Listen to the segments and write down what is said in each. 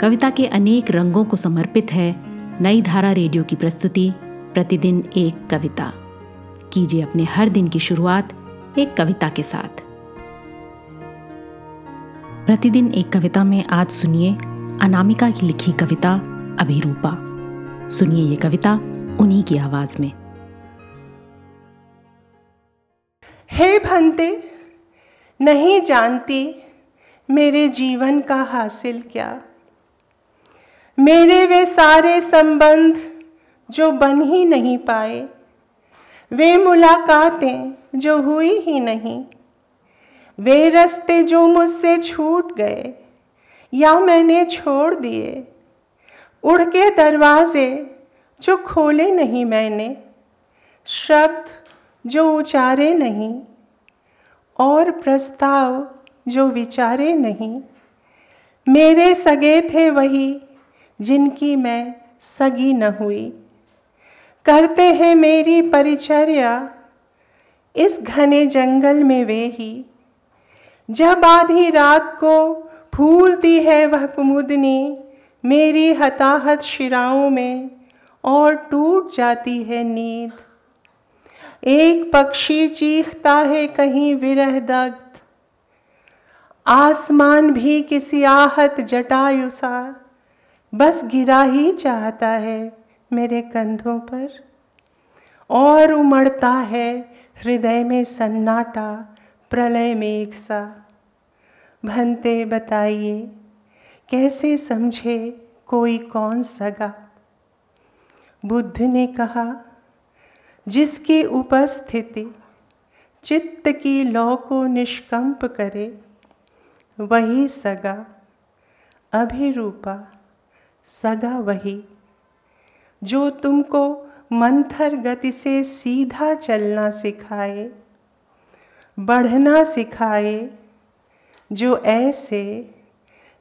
कविता के अनेक रंगों को समर्पित है नई धारा रेडियो की प्रस्तुति, प्रतिदिन एक कविता। कीजिए अपने हर दिन की शुरुआत एक कविता के साथ। प्रतिदिन एक कविता में आज सुनिए अनामिका की लिखी कविता अभिरूपा। सुनिए ये कविता उन्हीं की आवाज़ में। हे भंते, नहीं जानती मेरे जीवन का हासिल क्या? मेरे वे सारे संबंध जो बन ही नहीं पाए। वे मुलाकातें जो हुई ही नहीं। वे रास्ते जो मुझसे छूट गए, या मैंने छोड़ दिए। उड़ के दरवाजे जो खोले नहीं मैंने। शब्द जो उचारे नहीं, और प्रस्ताव जो विचारे नहीं। मेरे सगे थे वही जिनकी मैं सगी न हुई। करते हैं मेरी परिचर्या, इस घने जंगल में वे ही। जब आधी रात को फूलती है वह कुमुदनी, मेरी हताहत शिराओं में और टूट जाती है नींद। एक पक्षी चीखता है कहीं विरह दग्ध। आसमान भी किसी आहत जटायु सा। बस गिरा ही चाहता है मेरे कंधों पर। और उमड़ता है हृदय में सन्नाटा, प्रलय मेघ सा। भनते बताइए, कैसे समझे कोई कौन सगा? बुद्ध ने कहा, जिसकी उपस्थिति चित्त की लौ को निष्कंप करे, वही सगा अभिरूपा। सगा वही। जो तुमको मंथर गति से सीधा चलना सिखाए, बढ़ना सिखाए, जो ऐसे,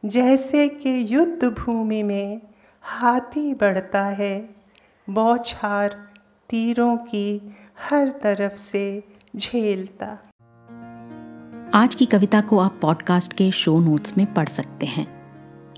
जैसे कि युद्ध भूमि में हाथी बढ़ता है, बौछार तीरों की हर तरफ़ से झेलता। आज की कविता को आप पॉडकास्ट के शो नोट्स में पढ़ सकते हैं।